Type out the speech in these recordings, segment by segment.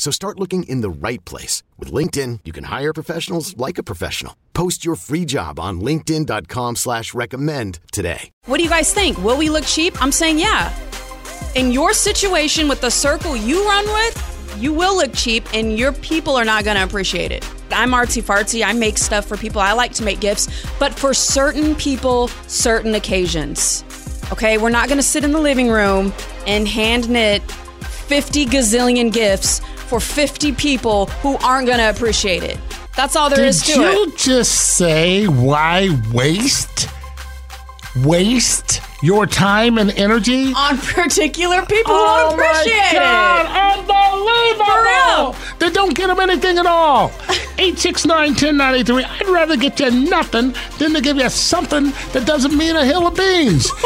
So start looking in the right place. With LinkedIn, you can hire professionals like a professional. Post your free job on linkedin.com slash recommend today. What do you guys think? Will we look cheap? I'm saying yeah. In your situation with the circle you run with, you will look cheap and your people are not to appreciate it. I'm artsy fartsy. I make stuff for people. I like to make gifts, but for certain people, certain occasions. Okay, we're not to sit in the living room and hand knit 50 gazillion gifts for 50 people who aren't going to appreciate it. That's all there Did is to it. Did you just say why waste? Waste your time and energy? On particular people Oh who appreciate my God, it. unbelievable! They don't get them anything at all. 869-1093. I'd rather get you nothing than to give you something that doesn't mean a hill of beans.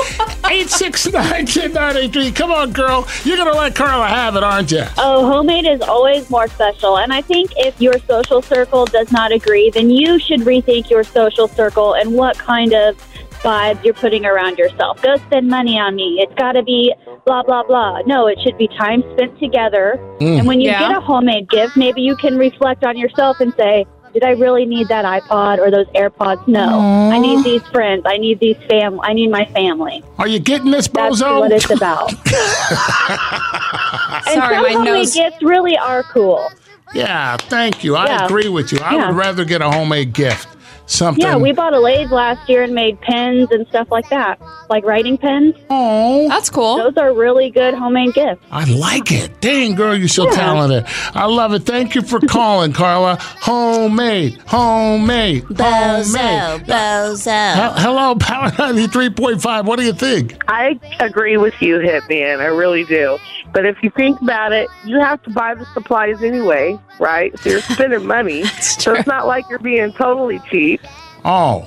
869-1093. Come on, girl. You're going to let Carla have it, aren't you? Oh, homemade is always more special. And I think if your social circle does not agree, then you should rethink your social circle and what kind of vibes you're putting around yourself. Go spend money on me. It's got to be blah, blah, blah. No, it should be time spent together. Mm. And when you Yeah. get a homemade gift, maybe you can reflect on yourself and say, did I really need that iPod or those AirPods? No. I need these friends. I need these fam. I need my family. Are you getting this, bozo? That's bozo? what it's about. and Sorry, some my homemade nose- gifts really are cool. Yeah, thank you. I Yeah. agree with you. I Yeah. would rather get a homemade gift. Something. Yeah, we bought a lathe last year and made pens and stuff like that, like writing pens. Oh, That's cool. Those are really good homemade gifts. I like it. Dang, girl, you're so talented. I love it. Thank you for calling, Carla. Homemade, homemade, homemade. Hel- Hello, Power 93.5. What do you think? I agree with you, Hitman. I really do. But if you think about it, you have to buy the supplies anyway, right? So you're spending money. so it's not like you're being totally cheap. Oh.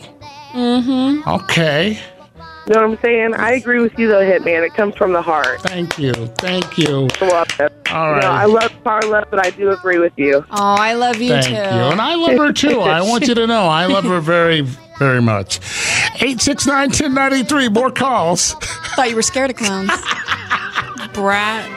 Mm-hmm. Okay. You know what I'm saying? I agree with you, though, Hitman. It comes from the heart. Thank you. Thank you. I love it. All You know, I love Carla, but I do agree with you. Oh, I love you Thank too. you. And I love her too. I want you to know I love her very, very much. 869 1093. More calls. thought you were scared of clowns. Brat.